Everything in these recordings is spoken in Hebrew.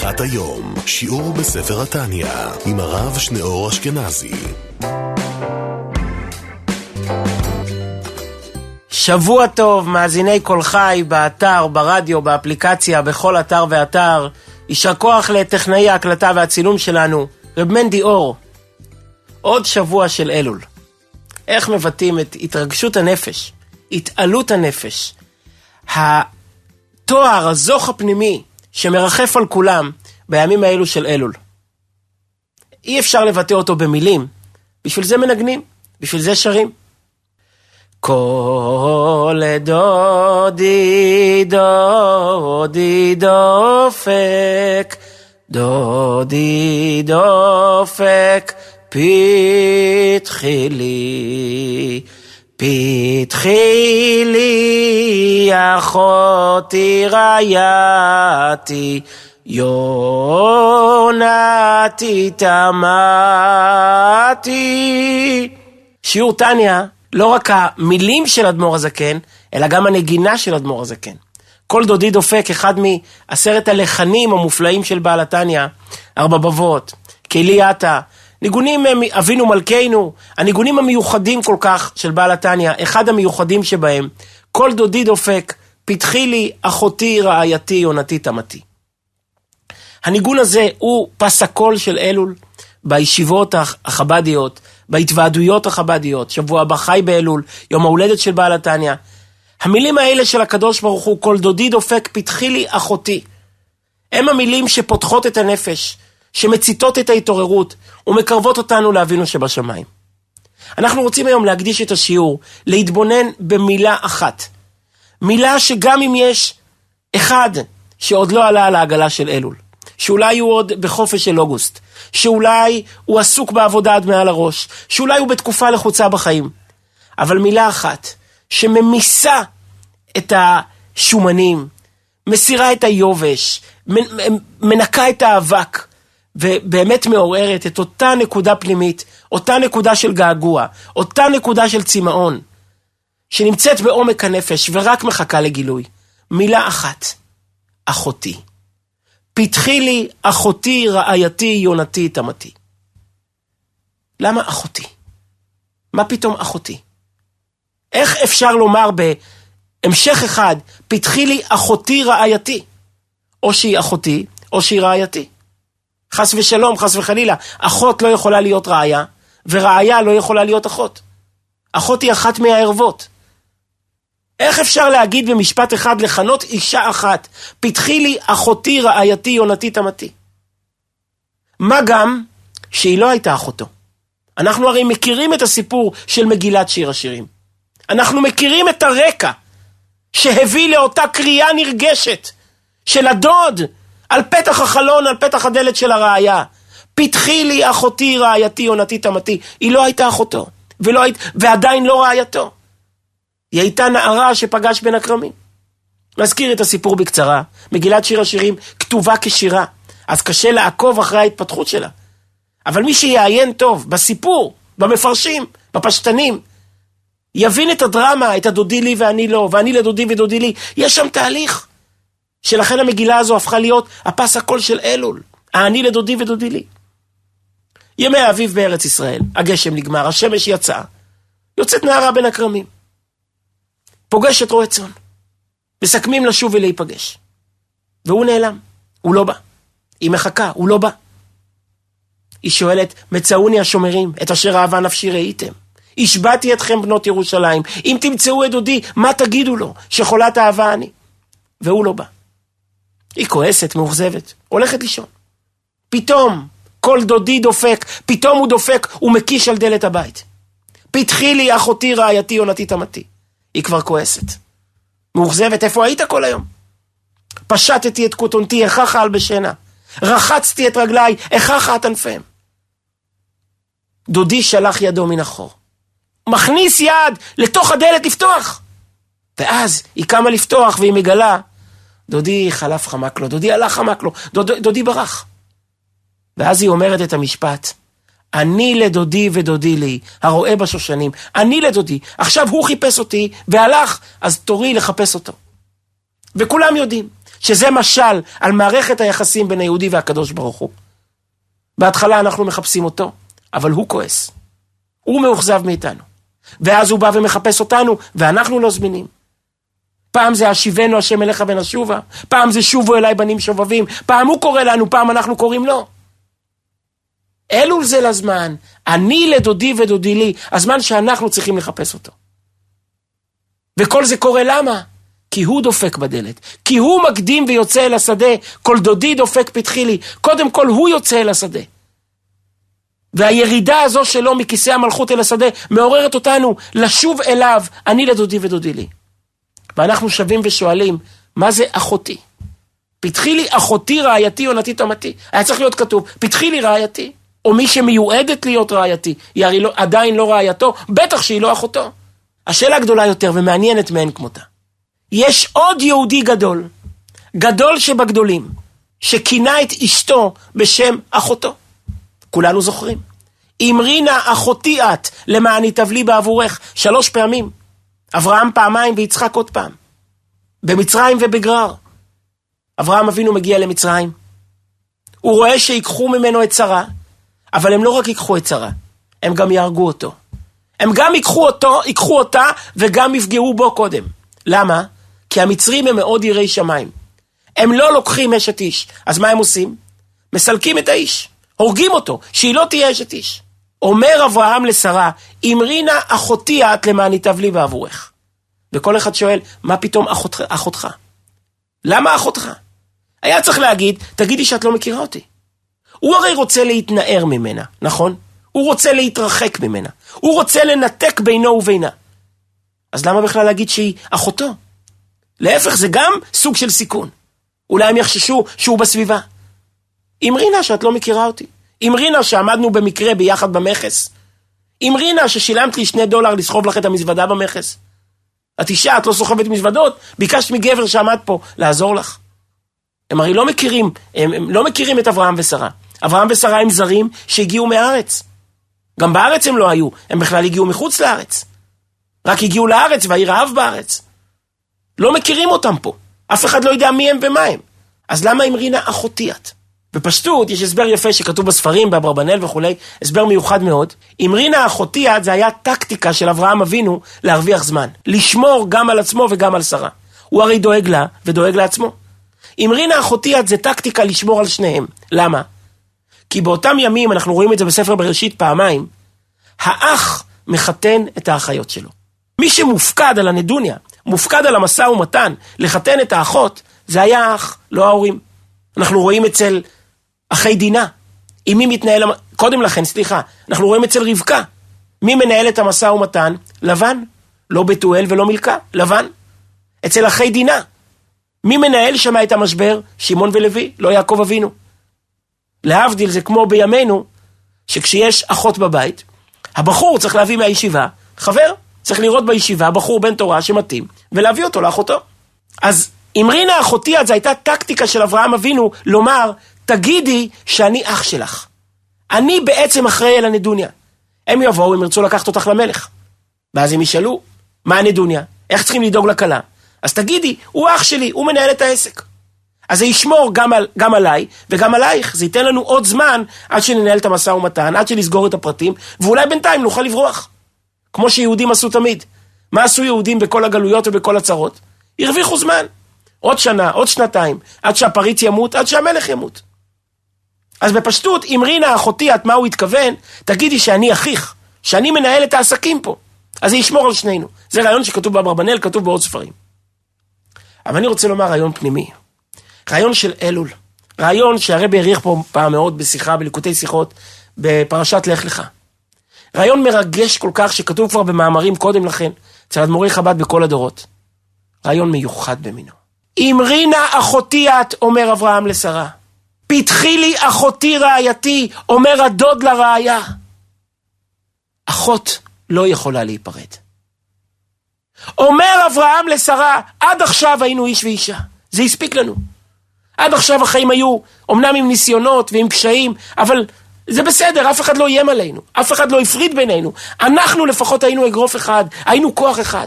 בשיחת היום, שיעור בספר התניא, עם הרב שניאור אשכנזי. שבוע טוב, מאזיני קול חי, באתר, ברדיו, באפליקציה, בכל אתר ואתר. יישר כוח לטכנאי ההקלטה והצילום שלנו, רב מנדי אור. עוד שבוע של אלול. איך מבטאים את התרגשות הנפש, התעלות הנפש, התואר, הזוך הפנימי, שמרחף על כולם בימים האלו של אלול. אי אפשר לבטא אותו במילים, בשביל זה מנגנים, בשביל זה שרים. כל דודי דודי דופק, דודי דופק, פתחי לי, פתחי לי, אחותי רעייתי, יונתי תמתי. שיעור טניה, לא רק המילים של אדמו"ר הזקן, אלא גם הנגינה של אדמו"ר הזקן. כל דודי דופק, אחד מעשרת הלחנים המופלאים של בעל התניא, ארבע בבות, כלי עטה, ניגונים אבינו מלכנו, הניגונים המיוחדים כל כך של בעל התניא, אחד המיוחדים שבהם, כל דודי דופק, פתחי לי אחותי רעייתי יונתי תמתי. הניגון הזה הוא פס הקול של אלול בישיבות החבדיות, בהתוועדויות החבדיות, שבוע הבא חי באלול, יום ההולדת של בעל התניא. המילים האלה של הקדוש ברוך הוא, כל דודי דופק פתחי לי אחותי, הם המילים שפותחות את הנפש, שמציתות את ההתעוררות ומקרבות אותנו לאבינו שבשמיים. אנחנו רוצים היום להקדיש את השיעור, להתבונן במילה אחת. מילה שגם אם יש אחד שעוד לא עלה על העגלה של אלול, שאולי הוא עוד בחופש של אוגוסט, שאולי הוא עסוק בעבודה עד מעל הראש, שאולי הוא בתקופה לחוצה בחיים, אבל מילה אחת שממיסה את השומנים, מסירה את היובש, מנקה את האבק, ובאמת מעוררת את אותה נקודה פנימית, אותה נקודה של געגוע, אותה נקודה של צמאון, שנמצאת בעומק הנפש ורק מחכה לגילוי. מילה אחת, אחותי. פתחי לי אחותי, רעייתי, יונתי, תמתי. למה אחותי? מה פתאום אחותי? איך אפשר לומר בהמשך אחד, פתחי לי אחותי רעייתי? או שהיא אחותי, או שהיא רעייתי. חס ושלום, חס וחלילה, אחות לא יכולה להיות רעיה, ורעיה לא יכולה להיות אחות. אחות היא אחת מהערבות. איך אפשר להגיד במשפט אחד, לכנות אישה אחת, פתחי לי אחותי, רעייתי, יונתי, תמתי? מה גם שהיא לא הייתה אחותו. אנחנו הרי מכירים את הסיפור של מגילת שיר השירים. אנחנו מכירים את הרקע שהביא לאותה קריאה נרגשת של הדוד על פתח החלון, על פתח הדלת של הרעיה. פתחי לי אחותי, רעייתי, יונתי, תמתי. היא לא הייתה אחותו, ולא היית, ועדיין לא רעייתו. היא הייתה נערה שפגש בין הכרמים. נזכיר את הסיפור בקצרה. מגילת שיר השירים כתובה כשירה, אז קשה לעקוב אחרי ההתפתחות שלה. אבל מי שיעיין טוב בסיפור, במפרשים, בפשטנים, יבין את הדרמה, את הדודי לי ואני לא, ואני לדודי ודודי לי. יש שם תהליך. שלכן המגילה הזו הפכה להיות הפס הקול של אלול. האני לדודי ודודי לי. ימי האביב בארץ ישראל, הגשם נגמר, השמש יצאה. יוצאת נערה בין הכרמים. פוגשת רועה צאן. מסכמים לשוב ולהיפגש. והוא נעלם, הוא לא בא. היא מחכה, הוא לא בא. היא שואלת, מצאוני השומרים, את אשר אהבה נפשי ראיתם. השבעתי אתכם בנות ירושלים, אם תמצאו את דודי, מה תגידו לו? שחולת אהבה אני. והוא לא בא. היא כועסת, מאוכזבת, הולכת לישון. פתאום, כל דודי דופק, פתאום הוא דופק, הוא מקיש על דלת הבית. פתחי לי אחותי רעייתי יונתי תמתי. היא כבר כועסת. מאוכזבת, איפה היית כל היום? פשטתי את כותונתי, איככה על בשנה. רחצתי את רגליי, איככה ענפיהם. דודי שלח ידו מן החור. מכניס יד לתוך הדלת לפתוח. ואז היא קמה לפתוח והיא מגלה, דודי חלף חמק לו, דודי הלך חמק לו, דוד, דודי ברח. ואז היא אומרת את המשפט, אני לדודי ודודי לי, הרואה בשושנים, אני לדודי. עכשיו הוא חיפש אותי והלך, אז תורי לחפש אותו. וכולם יודעים שזה משל על מערכת היחסים בין היהודי והקדוש ברוך הוא. בהתחלה אנחנו מחפשים אותו, אבל הוא כועס. הוא מאוכזב מאיתנו. ואז הוא בא ומחפש אותנו, ואנחנו לא זמינים. פעם זה השיבנו השם אליך ונשובה, פעם זה שובו אליי בנים שובבים, פעם הוא קורא לנו, פעם אנחנו קוראים לו. אלול זה לזמן, אני לדודי ודודי לי, הזמן שאנחנו צריכים לחפש אותו. וכל זה קורה למה? כי הוא דופק בדלת, כי הוא מקדים ויוצא אל השדה, כל דודי דופק פתחי לי, קודם כל הוא יוצא אל השדה. והירידה הזו שלו מכיסא המלכות אל השדה מעוררת אותנו לשוב אליו, אני לדודי ודודי לי. ואנחנו שבים ושואלים, מה זה אחותי? פתחי לי אחותי רעייתי עונתי תמתי. היה צריך להיות כתוב, פתחי לי רעייתי. או מי שמיועדת להיות רעייתי, היא הרי לא, עדיין לא רעייתו, בטח שהיא לא אחותו. השאלה גדולה יותר ומעניינת מאין כמותה. יש עוד יהודי גדול, גדול שבגדולים, שכינה את אשתו בשם אחותו. כולנו זוכרים. אמרינה אחותי את, למען יטב לי בעבורך, שלוש פעמים. אברהם פעמיים ויצחק עוד פעם. במצרים ובגרר. אברהם אבינו מגיע למצרים. הוא רואה שיקחו ממנו את שרה, אבל הם לא רק ייקחו את שרה, הם גם יהרגו אותו. הם גם ייקחו אותו, ייקחו אותה וגם יפגעו בו קודם. למה? כי המצרים הם מאוד יראי שמיים. הם לא לוקחים אשת איש. אז מה הם עושים? מסלקים את האיש. הורגים אותו, שהיא לא תהיה אשת איש. אומר אברהם לשרה, אמרינה אחותי את למען יטב לי בעבורך. וכל אחד שואל, מה פתאום אחותך? אחותך? למה אחותך? היה צריך להגיד, תגידי שאת לא מכירה אותי. הוא הרי רוצה להתנער ממנה, נכון? הוא רוצה להתרחק ממנה. הוא רוצה לנתק בינו ובינה. אז למה בכלל להגיד שהיא אחותו? להפך, זה גם סוג של סיכון. אולי הם יחששו שהוא בסביבה. אמרינה שאת לא מכירה אותי. אמרינה שעמדנו במקרה ביחד במכס. אמרינה ששילמת לי שני דולר לסחוב לך את המזוודה במכס. את אישה, את לא סוחבת מזוודות, ביקשת מגבר שעמד פה לעזור לך. הם הרי לא מכירים, הם, הם לא מכירים את אברהם ושרה. אברהם ושרה הם זרים שהגיעו מהארץ. גם בארץ הם לא היו, הם בכלל הגיעו מחוץ לארץ. רק הגיעו לארץ והיו רעב בארץ. לא מכירים אותם פה. אף אחד לא יודע מי הם ומה הם. אז למה אמרינה אחותי את? בפשטות יש הסבר יפה שכתוב בספרים, באברבנאל וכולי, הסבר מיוחד מאוד. אמרינה אחותי את זה היה טקטיקה של אברהם אבינו להרוויח זמן. לשמור גם על עצמו וגם על שרה. הוא הרי דואג לה ודואג לעצמו. אמרינה אחותי את זה טקטיקה לשמור על שניהם. למה? כי באותם ימים, אנחנו רואים את זה בספר בראשית פעמיים, האח מחתן את האחיות שלו. מי שמופקד על הנדוניה, מופקד על המשא ומתן לחתן את האחות, זה היה האח, לא ההורים. אנחנו רואים אצל אחי דינה, עם מי מתנהל, קודם לכן, סליחה, אנחנו רואים אצל רבקה, מי מנהל את המשא ומתן? לבן. לא בתואל ולא מילכה, לבן. אצל אחי דינה. מי מנהל שם את המשבר? שמעון ולוי, לא יעקב אבינו. להבדיל זה כמו בימינו, שכשיש אחות בבית, הבחור צריך להביא מהישיבה חבר, צריך לראות בישיבה בחור בן תורה שמתאים, ולהביא אותו לאחותו. אז אמרינה אחותי אז הייתה טקטיקה של אברהם אבינו לומר, תגידי שאני אח שלך. אני בעצם אחראי על הנדוניה. הם יבואו, הם ירצו לקחת אותך למלך. ואז הם ישאלו, מה הנדוניה? איך צריכים לדאוג לכלה? אז תגידי, הוא אח שלי, הוא מנהל את העסק. אז זה ישמור גם, על, גם עליי וגם עלייך. זה ייתן לנו עוד זמן עד שננהל את המשא ומתן, עד שנסגור את הפרטים, ואולי בינתיים נוכל לברוח. כמו שיהודים עשו תמיד. מה עשו יהודים בכל הגלויות ובכל הצרות? הרוויחו זמן. עוד שנה, עוד שנתיים, עד שהפריץ ימות, עד שהמלך ימות. אז בפשטות, אם רינה אחותי, את מה הוא התכוון, תגידי שאני אחיך, שאני מנהל את העסקים פה. אז זה ישמור על שנינו. זה רעיון שכתוב באברבנאל, כתוב בעוד ספרים. אבל אני רוצה לומר רעיון פנימי. רעיון של אלול. רעיון שהרבי העריך פה פעם מאוד בשיחה, בליקוטי שיחות, בפרשת לך לך. רעיון מרגש כל כך, שכתוב כבר במאמרים קודם לכן, אצל אדמו"רי חב"ד בכל הדורות. רעיון מיוחד במינו. אמרינה אחותי את, אומר אברהם לשרה. פתחי לי אחותי רעייתי, אומר הדוד לרעיה. אחות לא יכולה להיפרד. אומר אברהם לשרה, עד עכשיו היינו איש ואישה. זה הספיק לנו. עד עכשיו החיים היו אמנם עם ניסיונות ועם קשיים, אבל זה בסדר, אף אחד לא איים עלינו, אף אחד לא הפריד בינינו. אנחנו לפחות היינו אגרוף אחד, היינו כוח אחד.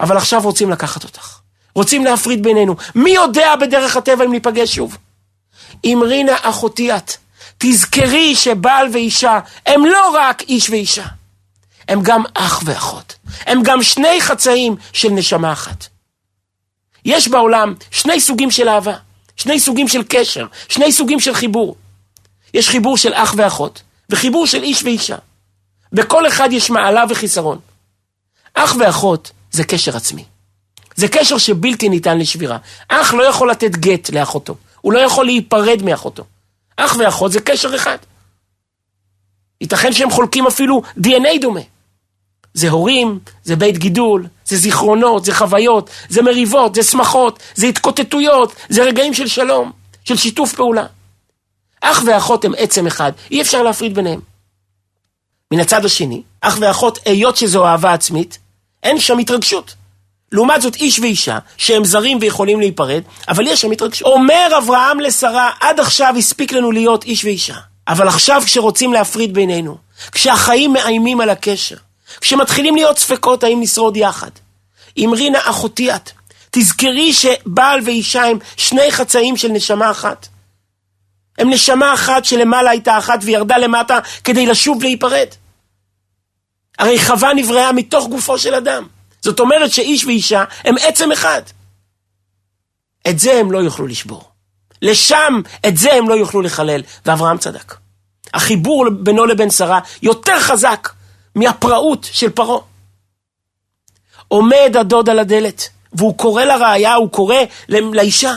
אבל עכשיו רוצים לקחת אותך. רוצים להפריד בינינו. מי יודע בדרך הטבע אם ניפגש שוב? אמרינה אחותי את, תזכרי שבעל ואישה הם לא רק איש ואישה, הם גם אח ואחות. הם גם שני חצאים של נשמה אחת. יש בעולם שני סוגים של אהבה, שני סוגים של קשר, שני סוגים של חיבור. יש חיבור של אח ואחות, וחיבור של איש ואישה. בכל אחד יש מעלה וחיסרון. אח ואחות זה קשר עצמי. זה קשר שבלתי ניתן לשבירה. אח לא יכול לתת גט לאחותו, הוא לא יכול להיפרד מאחותו. אח ואחות זה קשר אחד. ייתכן שהם חולקים אפילו DNA דומה. זה הורים, זה בית גידול, זה זיכרונות, זה חוויות, זה מריבות, זה שמחות, זה התקוטטויות, זה רגעים של שלום, של שיתוף פעולה. אח ואחות הם עצם אחד, אי אפשר להפריד ביניהם. מן הצד השני, אח ואחות, היות שזו אהבה עצמית, אין שם התרגשות. לעומת זאת איש ואישה, שהם זרים ויכולים להיפרד, אבל יש שם התרגשות. אומר אברהם לשרה, עד עכשיו הספיק לנו להיות איש ואישה. אבל עכשיו כשרוצים להפריד בינינו, כשהחיים מאיימים על הקשר, כשמתחילים להיות ספקות האם נשרוד יחד. אמרינה אחותי את, תזכרי שבעל ואישה הם שני חצאים של נשמה אחת. הם נשמה אחת שלמעלה הייתה אחת וירדה למטה כדי לשוב להיפרד. הרי חווה נבראה מתוך גופו של אדם. זאת אומרת שאיש ואישה הם עצם אחד. את זה הם לא יוכלו לשבור. לשם, את זה הם לא יוכלו לחלל, ואברהם צדק. החיבור בינו לבין שרה יותר חזק מהפראות של פרעה. עומד הדוד על הדלת, והוא קורא לראיה, הוא קורא לאישה.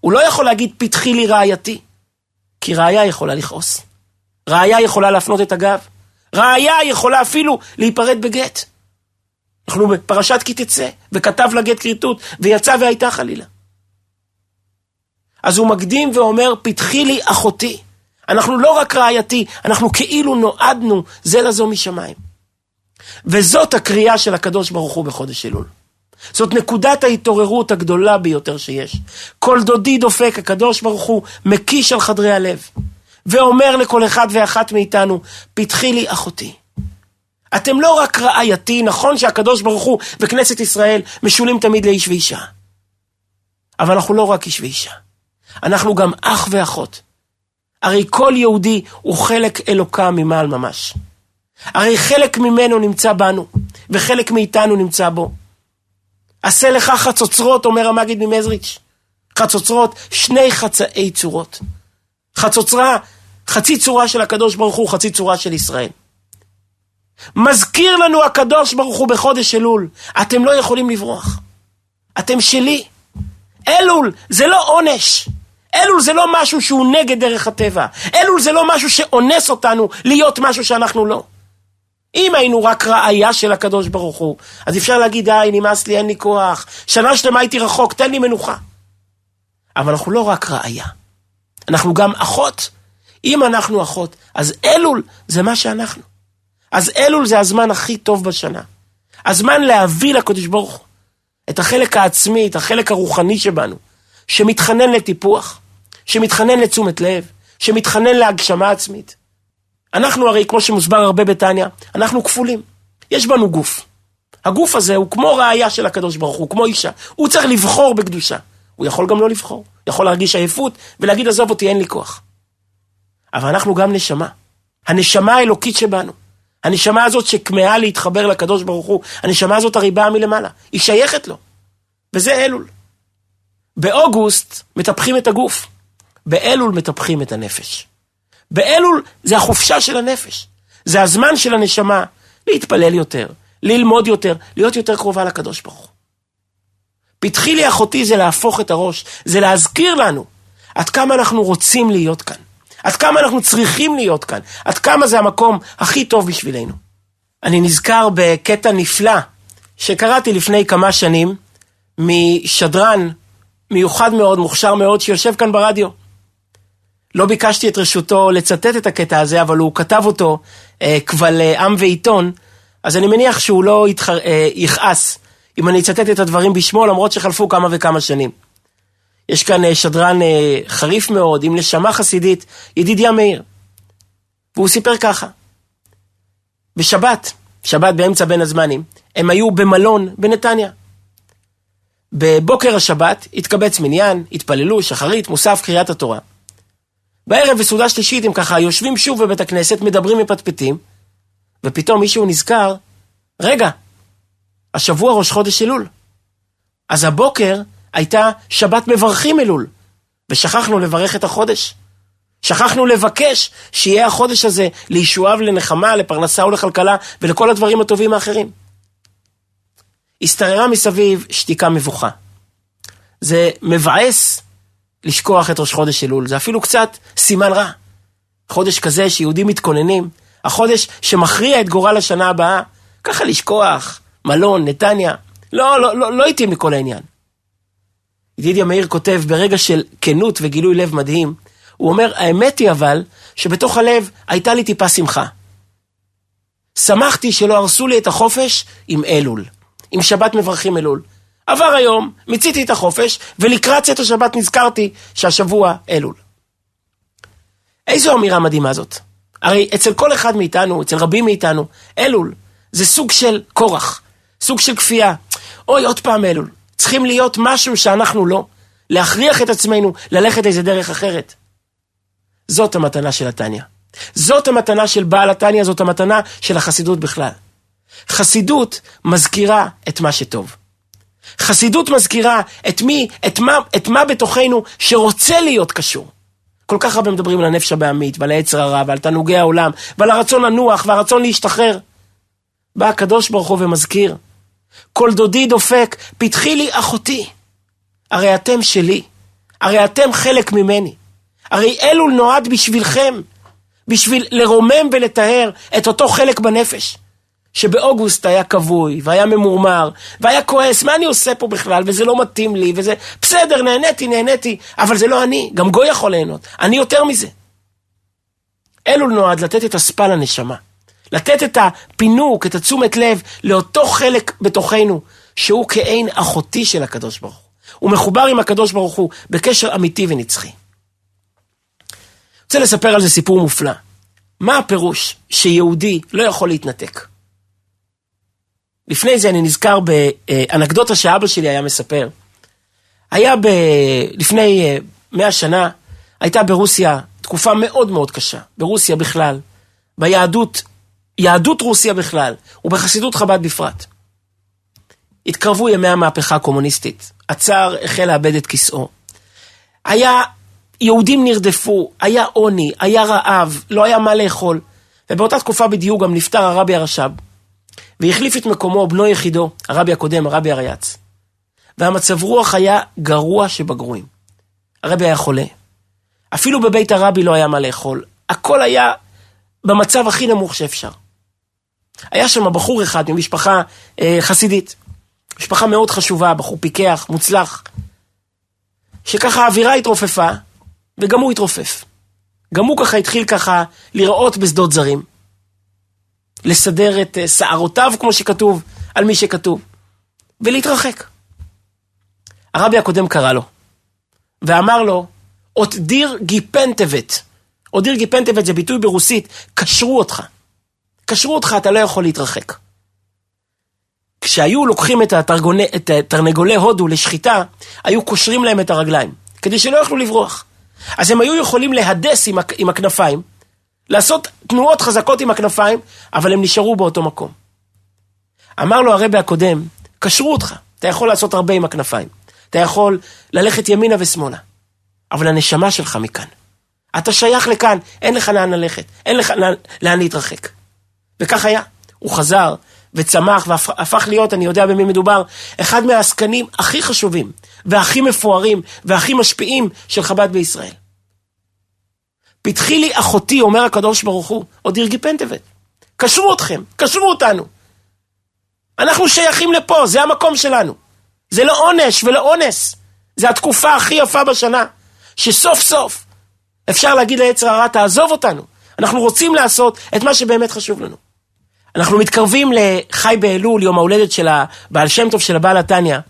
הוא לא יכול להגיד, פתחי לי רעייתי, כי ראיה יכולה לכעוס. ראיה יכולה להפנות את הגב. ראיה יכולה אפילו להיפרד בגט. אנחנו בפרשת כי תצא, וכתב לה גט כריתות, ויצא והייתה חלילה. אז הוא מקדים ואומר, פתחי לי אחותי. אנחנו לא רק רעייתי, אנחנו כאילו נועדנו זה לזו משמיים. וזאת הקריאה של הקדוש ברוך הוא בחודש אלול. זאת נקודת ההתעוררות הגדולה ביותר שיש. כל דודי דופק, הקדוש ברוך הוא מקיש על חדרי הלב, ואומר לכל אחד ואחת מאיתנו, פתחי לי אחותי. אתם לא רק רעייתי, נכון שהקדוש ברוך הוא וכנסת ישראל משולים תמיד לאיש ואישה. אבל אנחנו לא רק איש ואישה, אנחנו גם אח ואחות. הרי כל יהודי הוא חלק אלוקה ממעל ממש. הרי חלק ממנו נמצא בנו, וחלק מאיתנו נמצא בו. עשה לך חצוצרות, אומר המגיד ממזריץ'. חצוצרות, שני חצאי צורות. חצוצרה, חצי צורה של הקדוש ברוך הוא, חצי צורה של ישראל. מזכיר לנו הקדוש ברוך הוא בחודש אלול, אתם לא יכולים לברוח. אתם שלי. אלול זה לא עונש. אלול זה לא משהו שהוא נגד דרך הטבע. אלול זה לא משהו שאונס אותנו להיות משהו שאנחנו לא. אם היינו רק ראייה של הקדוש ברוך הוא, אז אפשר להגיד, די, נמאס לי, אין לי כוח, שנה שלמה הייתי רחוק, תן לי מנוחה. אבל אנחנו לא רק ראייה, אנחנו גם אחות. אם אנחנו אחות, אז אלול זה מה שאנחנו. אז אלול זה הזמן הכי טוב בשנה. הזמן להביא לקדוש ברוך הוא את החלק העצמי, את החלק הרוחני שבנו, שמתחנן לטיפוח, שמתחנן לתשומת לב, שמתחנן להגשמה עצמית. אנחנו הרי, כמו שמוסבר הרבה בתניא, אנחנו כפולים. יש בנו גוף. הגוף הזה הוא כמו ראייה של הקדוש ברוך הוא, כמו אישה. הוא צריך לבחור בקדושה. הוא יכול גם לא לבחור. יכול להרגיש עייפות ולהגיד, עזוב אותי, אין לי כוח. אבל אנחנו גם נשמה. הנשמה האלוקית שבנו. הנשמה הזאת שכמהה להתחבר לקדוש ברוך הוא, הנשמה הזאת הרי באה מלמעלה. היא שייכת לו. וזה אלול. באוגוסט מטפחים את הגוף. באלול מטפחים את הנפש. באלול זה החופשה של הנפש. זה הזמן של הנשמה להתפלל יותר, ללמוד יותר, להיות יותר קרובה לקדוש ברוך הוא. פתחי לי אחותי זה להפוך את הראש, זה להזכיר לנו עד כמה אנחנו רוצים להיות כאן, עד כמה אנחנו צריכים להיות כאן, עד כמה זה המקום הכי טוב בשבילנו. אני נזכר בקטע נפלא שקראתי לפני כמה שנים משדרן מיוחד מאוד, מוכשר מאוד, שיושב כאן ברדיו. לא ביקשתי את רשותו לצטט את הקטע הזה, אבל הוא כתב אותו אה, קבל אה, עם ועיתון, אז אני מניח שהוא לא יתחר, אה, יכעס אם אני אצטט את הדברים בשמו, למרות שחלפו כמה וכמה שנים. יש כאן אה, שדרן אה, חריף מאוד, עם נשמה חסידית, ידידיה מאיר. והוא סיפר ככה: בשבת, שבת באמצע בין הזמנים, הם היו במלון בנתניה. בבוקר השבת התקבץ מניין, התפללו, שחרית, מוסף, קריאת התורה. בערב בסעודה שלישית הם ככה יושבים שוב בבית הכנסת, מדברים מפטפטים, ופתאום מישהו נזכר, רגע, השבוע ראש חודש אלול. אז הבוקר הייתה שבת מברכים אלול, ושכחנו לברך את החודש. שכחנו לבקש שיהיה החודש הזה לישועה ולנחמה, לפרנסה ולכלכלה ולכל הדברים הטובים האחרים. השתררה מסביב שתיקה מבוכה. זה מבאס לשכוח את ראש חודש אלול, זה אפילו קצת סימן רע. חודש כזה שיהודים מתכוננים, החודש שמכריע את גורל השנה הבאה, ככה לשכוח, מלון, נתניה, לא, לא, לא, לא התאים מכל העניין. ידידיה מאיר כותב, ברגע של כנות וגילוי לב מדהים, הוא אומר, האמת היא אבל, שבתוך הלב הייתה לי טיפה שמחה. שמחתי שלא הרסו לי את החופש עם אלול, עם שבת מברכים אלול. עבר היום, מיציתי את החופש, ולקראת צאת השבת נזכרתי שהשבוע אלול. איזו אמירה מדהימה זאת. הרי אצל כל אחד מאיתנו, אצל רבים מאיתנו, אלול זה סוג של כורח, סוג של כפייה. אוי, עוד פעם אלול. צריכים להיות משהו שאנחנו לא. להכריח את עצמנו ללכת איזה דרך אחרת. זאת המתנה של התניא. זאת המתנה של בעל התניא, זאת המתנה של החסידות בכלל. חסידות מזכירה את מה שטוב. חסידות מזכירה את מי, את מה, את מה בתוכנו שרוצה להיות קשור. כל כך הרבה מדברים על הנפש הבעמית, ועל היצר הרע, ועל תענוגי העולם, ועל הרצון לנוח, והרצון להשתחרר. בא הקדוש ברוך הוא ומזכיר, כל דודי דופק, פתחי לי אחותי. הרי אתם שלי, הרי אתם חלק ממני. הרי אלול נועד בשבילכם, בשביל לרומם ולטהר את אותו חלק בנפש. שבאוגוסט היה כבוי, והיה ממורמר, והיה כועס, מה אני עושה פה בכלל, וזה לא מתאים לי, וזה... בסדר, נהניתי, נהניתי, אבל זה לא אני, גם גוי יכול ליהנות, אני יותר מזה. אלול נועד לתת את הספה לנשמה. לתת את הפינוק, את התשומת לב, לאותו חלק בתוכנו, שהוא כעין אחותי של הקדוש ברוך הוא. הוא מחובר עם הקדוש ברוך הוא בקשר אמיתי ונצחי. רוצה לספר על זה סיפור מופלא. מה הפירוש שיהודי לא יכול להתנתק? לפני זה אני נזכר באנקדוטה שאבא שלי היה מספר. היה ב... לפני אה, מאה שנה, הייתה ברוסיה תקופה מאוד מאוד קשה, ברוסיה בכלל, ביהדות, יהדות רוסיה בכלל, ובחסידות חב"ד בפרט. התקרבו ימי המהפכה הקומוניסטית, הצאר החל לאבד את כיסאו. היה יהודים נרדפו, היה עוני, היה רעב, לא היה מה לאכול. ובאותה תקופה בדיוק גם נפטר הרבי הרש"ב, והחליף את מקומו בנו יחידו, הרבי הקודם, הרבי הרייץ. והמצב רוח היה גרוע שבגרועים. הרבי היה חולה. אפילו בבית הרבי לא היה מה לאכול. הכל היה במצב הכי נמוך שאפשר. היה שם בחור אחד ממשפחה אה, חסידית. משפחה מאוד חשובה, בחור פיקח, מוצלח. שככה האווירה התרופפה, וגם הוא התרופף. גם הוא ככה התחיל ככה לראות בשדות זרים. לסדר את אה, שערותיו, כמו שכתוב, על מי שכתוב, ולהתרחק. הרבי הקודם קרא לו, ואמר לו, אות דיר גיפנטבת. אות גיפנטבת זה ביטוי ברוסית, קשרו אותך. קשרו אותך, אתה לא יכול להתרחק. כשהיו לוקחים את, התרגוני, את תרנגולי הודו לשחיטה, היו קושרים להם את הרגליים, כדי שלא יוכלו לברוח. אז הם היו יכולים להדס עם, עם הכנפיים, לעשות תנועות חזקות עם הכנפיים, אבל הם נשארו באותו מקום. אמר לו הרבי הקודם, קשרו אותך, אתה יכול לעשות הרבה עם הכנפיים. אתה יכול ללכת ימינה ושמאלה, אבל הנשמה שלך מכאן. אתה שייך לכאן, אין לך לאן ללכת, אין לך לאן, להתרחק. וכך היה. הוא חזר וצמח והפך להיות, אני יודע במי מדובר, אחד מהעסקנים הכי חשובים והכי מפוארים והכי משפיעים של חב"ד בישראל. פתחי לי אחותי, אומר הקדוש ברוך הוא, עוד ירגי פנטבת. קשרו אתכם, קשרו אותנו. אנחנו שייכים לפה, זה המקום שלנו. זה לא עונש ולא אונס. זה התקופה הכי יפה בשנה, שסוף סוף אפשר להגיד ליצר הרע, תעזוב אותנו. אנחנו רוצים לעשות את מה שבאמת חשוב לנו. אנחנו מתקרבים לחי באלול, יום ההולדת של הבעל שם טוב של הבעל התניא. אני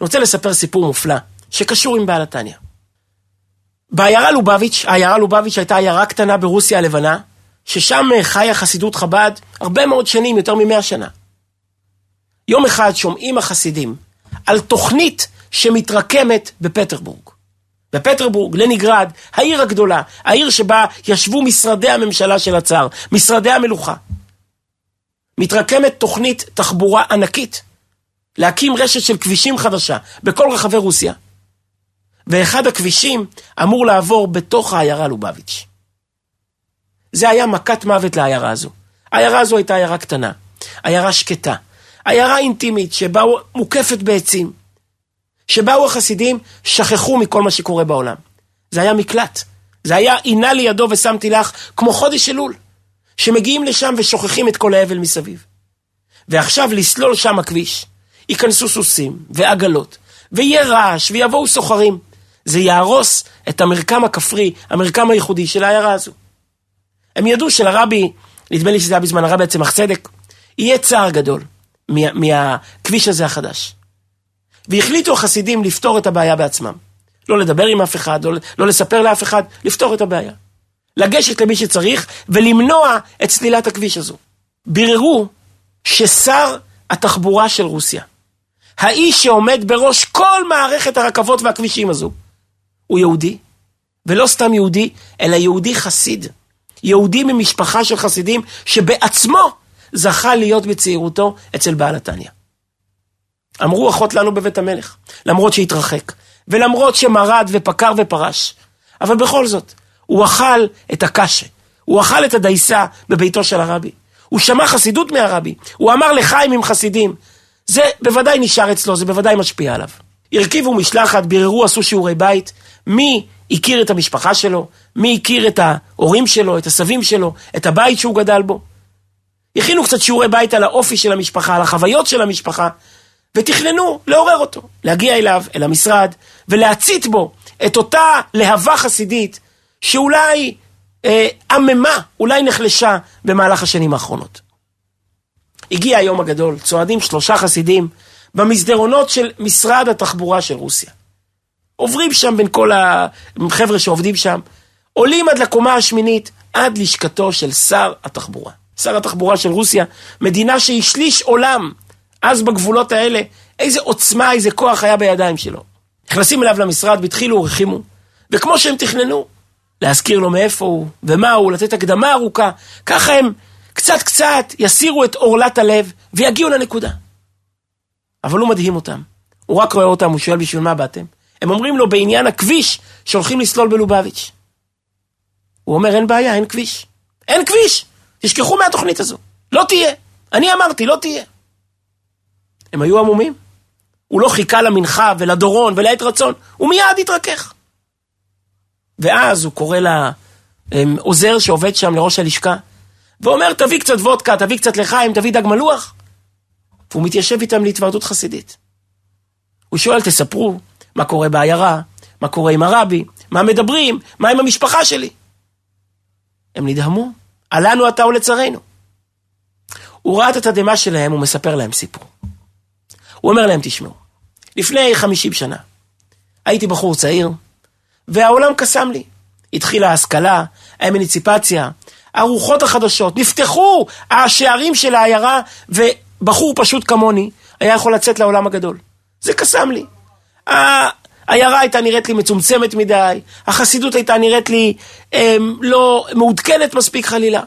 רוצה לספר סיפור מופלא, שקשור עם בעל התניא. בעיירה לובביץ', העיירה לובביץ' הייתה עיירה קטנה ברוסיה הלבנה, ששם חיה חסידות חב"ד הרבה מאוד שנים, יותר ממאה שנה. יום אחד שומעים החסידים על תוכנית שמתרקמת בפטרבורג. בפטרבורג, לניגרד, העיר הגדולה, העיר שבה ישבו משרדי הממשלה של הצאר, משרדי המלוכה. מתרקמת תוכנית תחבורה ענקית, להקים רשת של כבישים חדשה בכל רחבי רוסיה. ואחד הכבישים אמור לעבור בתוך העיירה לובביץ'. זה היה מכת מוות לעיירה הזו. העיירה הזו הייתה עיירה קטנה, עיירה שקטה, עיירה אינטימית שבה מוקפת בעצים. שבאו החסידים, שכחו מכל מה שקורה בעולם. זה היה מקלט. זה היה עינה לידו ושמתי לך, כמו חודש אלול. שמגיעים לשם ושוכחים את כל האבל מסביב. ועכשיו לסלול שם הכביש, ייכנסו סוסים ועגלות, ויהיה רעש ויבואו סוחרים. זה יהרוס את המרקם הכפרי, המרקם הייחודי של העיירה הזו. הם ידעו שלרבי, נדמה לי שזה היה בזמן הרבי צמח צדק, יהיה צער גדול מה, מהכביש הזה החדש. והחליטו החסידים לפתור את הבעיה בעצמם. לא לדבר עם אף אחד, לא, לא לספר לאף אחד, לפתור את הבעיה. לגשת למי שצריך ולמנוע את סלילת הכביש הזו. ביררו ששר התחבורה של רוסיה, האיש שעומד בראש כל מערכת הרכבות והכבישים הזו, הוא יהודי, ולא סתם יהודי, אלא יהודי חסיד. יהודי ממשפחה של חסידים, שבעצמו זכה להיות בצעירותו אצל בעל התניא. אמרו אחות לנו בבית המלך, למרות שהתרחק, ולמרות שמרד ופקר ופרש, אבל בכל זאת, הוא אכל את הקשה, הוא אכל את הדייסה בביתו של הרבי. הוא שמע חסידות מהרבי, הוא אמר לחיים עם חסידים. זה בוודאי נשאר אצלו, זה בוודאי משפיע עליו. הרכיבו משלחת, ביררו, עשו שיעורי בית, מי הכיר את המשפחה שלו, מי הכיר את ההורים שלו, את הסבים שלו, את הבית שהוא גדל בו. הכינו קצת שיעורי בית על האופי של המשפחה, על החוויות של המשפחה, ותכננו לעורר אותו, להגיע אליו, אל המשרד, ולהצית בו את אותה להבה חסידית שאולי אה, עממה, אולי נחלשה במהלך השנים האחרונות. הגיע היום הגדול, צועדים שלושה חסידים במסדרונות של משרד התחבורה של רוסיה. עוברים שם בין כל החבר'ה שעובדים שם, עולים עד לקומה השמינית, עד לשכתו של שר התחבורה. שר התחבורה של רוסיה, מדינה שהיא שליש עולם, אז בגבולות האלה, איזה עוצמה, איזה כוח היה בידיים שלו. נכנסים אליו למשרד והתחילו, ורחימו, וכמו שהם תכננו, להזכיר לו מאיפה הוא, ומה הוא, לתת הקדמה ארוכה, ככה הם קצת קצת יסירו את עורלת הלב ויגיעו לנקודה. אבל הוא מדהים אותם. הוא רק רואה אותם, הוא שואל בשביל מה באתם? הם אומרים לו בעניין הכביש שהולכים לסלול בלובביץ'. הוא אומר, אין בעיה, אין כביש. אין כביש! תשכחו מהתוכנית הזו. לא תהיה. אני אמרתי, לא תהיה. הם היו עמומים. הוא לא חיכה למנחה ולדורון ולעת רצון, הוא מיד התרכך. ואז הוא קורא לעוזר שעובד שם, לראש הלשכה, ואומר, תביא קצת וודקה, תביא קצת לחיים, תביא דג מלוח. והוא מתיישב איתם להתוועדות חסידית. הוא שואל, תספרו מה קורה בעיירה, מה קורה עם הרבי, מה מדברים, מה עם המשפחה שלי. הם נדהמו, עלנו אתה ולצרינו. הוא ראה את התדהמה שלהם, הוא מספר להם סיפור. הוא אומר להם, תשמעו, לפני 50 שנה הייתי בחור צעיר, והעולם קסם לי. התחילה ההשכלה, האמניציפציה, הרוחות החדשות, נפתחו השערים של העיירה, ובחור פשוט כמוני היה יכול לצאת לעולם הגדול. זה קסם לי. העיירה הייתה נראית לי מצומצמת מדי, החסידות הייתה נראית לי הם, לא מעודכנת מספיק חלילה.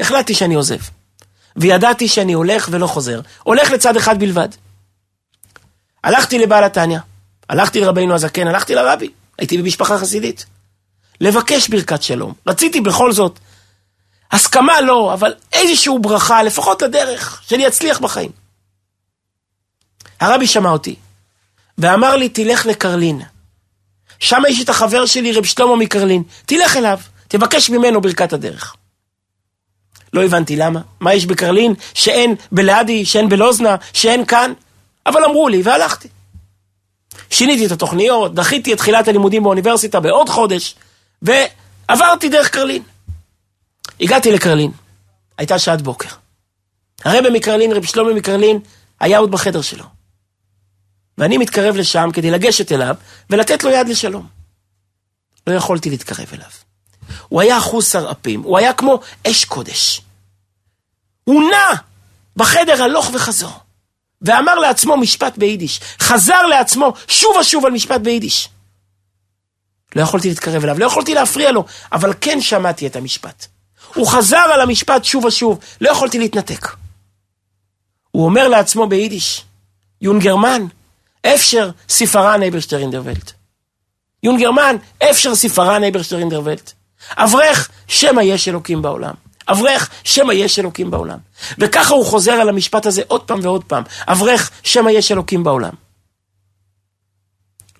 החלטתי שאני עוזב. וידעתי שאני הולך ולא חוזר. הולך לצד אחד בלבד. הלכתי לבעל התניא, הלכתי לרבינו הזקן, הלכתי לרבי. הייתי במשפחה חסידית. לבקש ברכת שלום. רציתי בכל זאת, הסכמה לא, אבל איזושהי ברכה, לפחות לדרך, שאני אצליח בחיים. הרבי שמע אותי, ואמר לי, תלך לקרלין. שם יש את החבר שלי, רב שלמה מקרלין. תלך אליו, תבקש ממנו ברכת הדרך. לא הבנתי למה. מה יש בקרלין שאין בלעדי, שאין בלוזנה, שאין כאן? אבל אמרו לי, והלכתי. שיניתי את התוכניות, דחיתי את תחילת הלימודים באוניברסיטה בעוד חודש, ועברתי דרך קרלין. הגעתי לקרלין, הייתה שעת בוקר. הרבי מקרלין, רבי שלמה מקרלין, היה עוד בחדר שלו. ואני מתקרב לשם כדי לגשת אליו ולתת לו יד לשלום. לא יכולתי להתקרב אליו. הוא היה אחוז שרעפים, הוא היה כמו אש קודש. הוא נע בחדר הלוך וחזור. ואמר לעצמו משפט ביידיש. חזר לעצמו שוב ושוב על משפט ביידיש. לא יכולתי להתקרב אליו, לא יכולתי להפריע לו, אבל כן שמעתי את המשפט. הוא חזר על המשפט שוב ושוב, לא יכולתי להתנתק. הוא אומר לעצמו ביידיש, יונגרמן, אפשר ספרן אייברשטרין דר ולט. יונגרמן, אפשר ספרן אייברשטרין דר ולט. אברך, שמא יש אלוקים בעולם. אברך, שמא יש אלוקים בעולם. וככה הוא חוזר על המשפט הזה עוד פעם ועוד פעם. אברך, שמא יש אלוקים בעולם.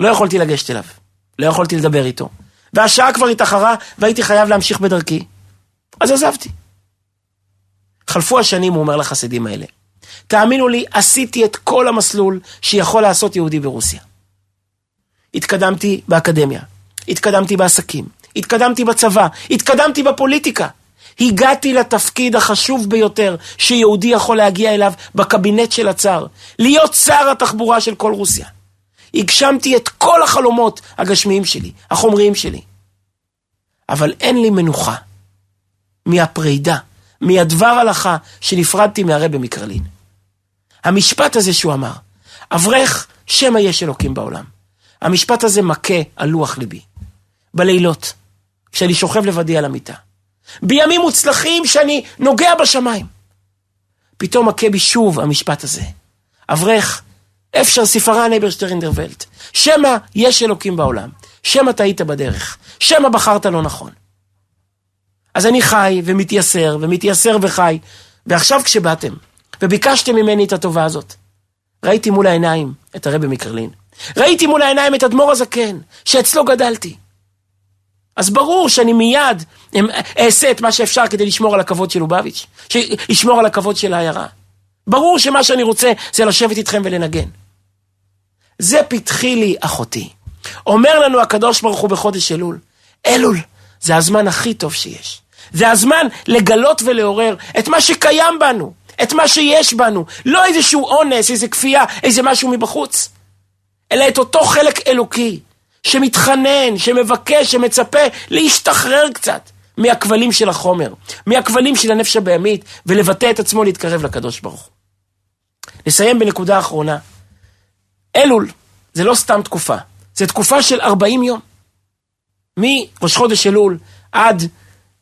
לא יכולתי לגשת אליו. לא יכולתי לדבר איתו. והשעה כבר התאחרה והייתי חייב להמשיך בדרכי. אז עזבתי. חלפו השנים, הוא אומר לחסידים האלה. תאמינו לי, עשיתי את כל המסלול שיכול לעשות יהודי ברוסיה. התקדמתי באקדמיה, התקדמתי בעסקים, התקדמתי בצבא, התקדמתי בפוליטיקה. הגעתי לתפקיד החשוב ביותר שיהודי יכול להגיע אליו בקבינט של הצאר, להיות שר התחבורה של כל רוסיה. הגשמתי את כל החלומות הגשמיים שלי, החומריים שלי. אבל אין לי מנוחה מהפרידה, מהדבר הלכה שנפרדתי מהרבה מקרלין. המשפט הזה שהוא אמר, אברך, שמא יש אלוקים בעולם. המשפט הזה מכה על לוח ליבי. בלילות, כשאני שוכב לבדי על המיטה. בימים מוצלחים שאני נוגע בשמיים. פתאום מכה בי שוב המשפט הזה. אברך, אפשר ספרן אברשטרין דר ולט. שמא יש אלוקים בעולם. שמא טעית בדרך. שמא בחרת לא נכון. אז אני חי ומתייסר ומתייסר וחי. ועכשיו כשבאתם וביקשתם ממני את הטובה הזאת, ראיתי מול העיניים את הרבי מקרלין. ראיתי מול העיניים את אדמו"ר הזקן, שאצלו גדלתי. אז ברור שאני מיד אעשה את מה שאפשר כדי לשמור על הכבוד של לובביץ', לשמור על הכבוד של העיירה. ברור שמה שאני רוצה זה לשבת איתכם ולנגן. זה פתחי לי אחותי. אומר לנו הקדוש ברוך הוא בחודש אלול, אלול, זה הזמן הכי טוב שיש. זה הזמן לגלות ולעורר את מה שקיים בנו, את מה שיש בנו. לא איזשהו אונס, איזה כפייה, איזה משהו מבחוץ, אלא את אותו חלק אלוקי, שמתחנן, שמבקש, שמצפה להשתחרר קצת מהכבלים של החומר, מהכבלים של הנפש הבהמית, ולבטא את עצמו להתקרב לקדוש ברוך הוא. נסיים בנקודה אחרונה. אלול זה לא סתם תקופה, זה תקופה של 40 יום. מראש חודש אלול עד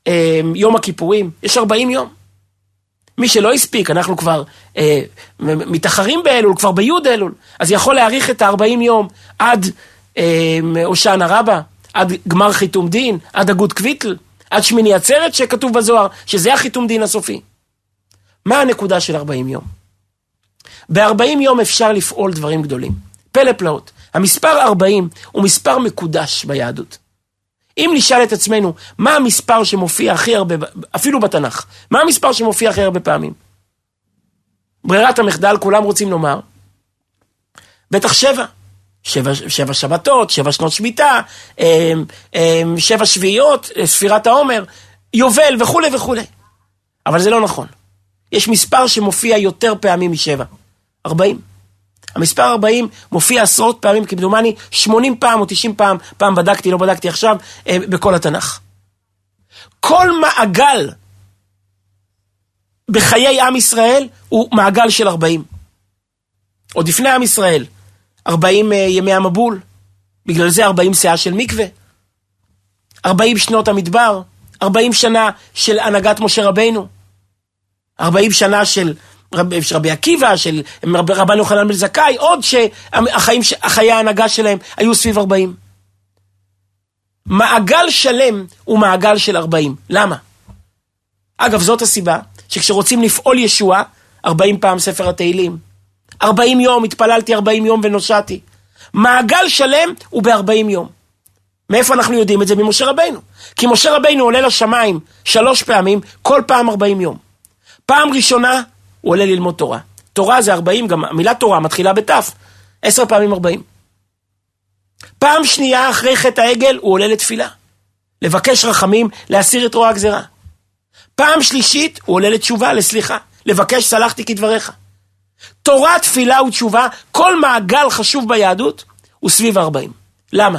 אה, יום הכיפורים, יש 40 יום. מי שלא הספיק, אנחנו כבר אה, מתאחרים באלול, כבר בי' אלול, אז יכול להאריך את ה-40 יום עד הושענא רבה, עד גמר חיתום דין, עד הגות קוויטל, עד שמיני עצרת שכתוב בזוהר, שזה החיתום דין הסופי. מה הנקודה של 40 יום? ב-40 יום אפשר לפעול דברים גדולים. פלא פלאות. המספר 40 הוא מספר מקודש ביהדות. אם נשאל את עצמנו, מה המספר שמופיע הכי הרבה, אפילו בתנ"ך, מה המספר שמופיע הכי הרבה פעמים? ברירת המחדל, כולם רוצים לומר, בטח שבע. שבע, שבע שבתות, שבע שנות שמיטה, אמ, אמ, שבע שביעיות, ספירת העומר, יובל וכולי וכולי. אבל זה לא נכון. יש מספר שמופיע יותר פעמים משבע. 40. המספר 40 מופיע עשרות פעמים, כמדומני 80 פעם או 90 פעם, פעם בדקתי, לא בדקתי עכשיו, אה, בכל התנ"ך. כל מעגל בחיי עם ישראל הוא מעגל של 40. עוד לפני עם ישראל, 40 אה, ימי המבול, בגלל זה 40 שאה של מקווה, 40 שנות המדבר, 40 שנה של הנהגת משה רבינו, 40 שנה של רב, של רבי עקיבא, של רבן יוחנן בן זכאי, עוד שהחיים, חיי ההנהגה שלהם היו סביב 40. מעגל שלם הוא מעגל של 40. למה? אגב, זאת הסיבה שכשרוצים לפעול ישועה, 40 פעם ספר התהילים. 40 יום, התפללתי 40 יום ונושעתי. מעגל שלם הוא ב-40 יום. מאיפה אנחנו יודעים את זה? ממשה רבינו. כי משה רבינו עולה לשמיים שלוש פעמים, כל פעם 40 יום. פעם ראשונה הוא עולה ללמוד תורה. תורה זה 40, גם המילה תורה מתחילה בתף, עשר פעמים 40. פעם שנייה אחרי חטא העגל הוא עולה לתפילה. לבקש רחמים, להסיר את רוע הגזרה. פעם שלישית הוא עולה לתשובה, לסליחה. לבקש סלחתי כדבריך. תורה, תפילה ותשובה, כל מעגל חשוב ביהדות הוא סביב 40. למה?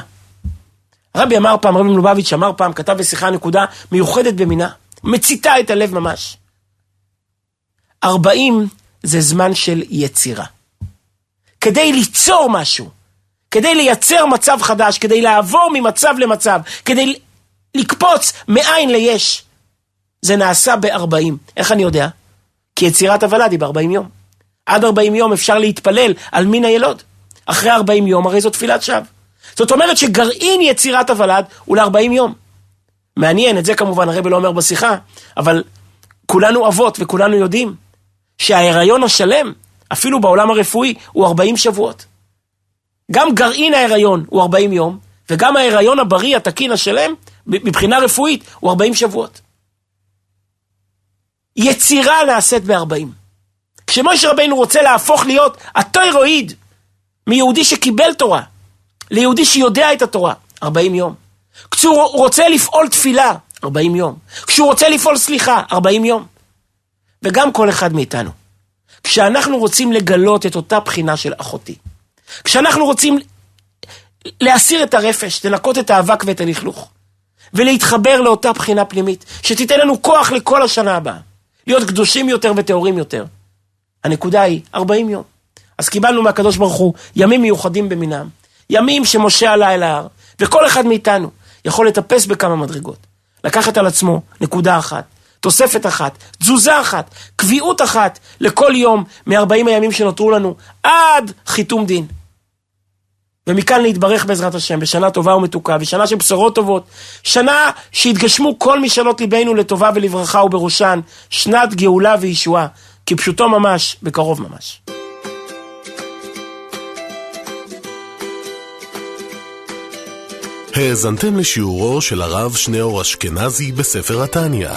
הרבי אמר פעם, רבי מלובביץ' אמר פעם, כתב בשיחה נקודה מיוחדת במינה, מציתה את הלב ממש. 40 זה זמן של יצירה. כדי ליצור משהו, כדי לייצר מצב חדש, כדי לעבור ממצב למצב, כדי לקפוץ מאין ליש. זה נעשה ב-40. איך אני יודע? כי יצירת הוולד היא ב-40 יום. עד 40 יום אפשר להתפלל על מין הילוד. אחרי 40 יום הרי זו תפילת שווא. זאת אומרת שגרעין יצירת הוולד הוא ל-40 יום. מעניין, את זה כמובן הרב לא אומר בשיחה, אבל כולנו אבות וכולנו יודעים שההיריון השלם, אפילו בעולם הרפואי, הוא 40 שבועות. גם גרעין ההיריון הוא 40 יום, וגם ההיריון הבריא, התקין, השלם, מבחינה רפואית, הוא 40 שבועות. יצירה נעשית ב-40. כשמשה רבינו רוצה להפוך להיות הטוירואיד מיהודי שקיבל תורה, ליהודי שיודע את התורה, 40 יום. כשהוא רוצה לפעול תפילה, 40 יום. כשהוא רוצה לפעול סליחה, 40 יום. וגם כל אחד מאיתנו. כשאנחנו רוצים לגלות את אותה בחינה של אחותי, כשאנחנו רוצים להסיר את הרפש, לנקות את האבק ואת הלכלוך, ולהתחבר לאותה בחינה פנימית, שתיתן לנו כוח לכל השנה הבאה, להיות קדושים יותר וטהורים יותר. הנקודה היא 40 יום. אז קיבלנו מהקדוש ברוך הוא ימים מיוחדים במינם, ימים שמשה עלה אל ההר, וכל אחד מאיתנו יכול לטפס בכמה מדרגות. לקחת על עצמו נקודה אחת, תוספת אחת, תזוזה אחת, קביעות אחת לכל יום מ-40 הימים שנותרו לנו עד חיתום דין. ומכאן להתברך בעזרת השם בשנה טובה ומתוקה, ושנה של בשורות טובות, שנה שיתגשמו כל משאלות ליבנו לטובה ולברכה ובראשן שנת גאולה וישועה, כפשוטו ממש, בקרוב ממש. האזנתם לשיעורו של הרב שניאור אשכנזי בספר התניא.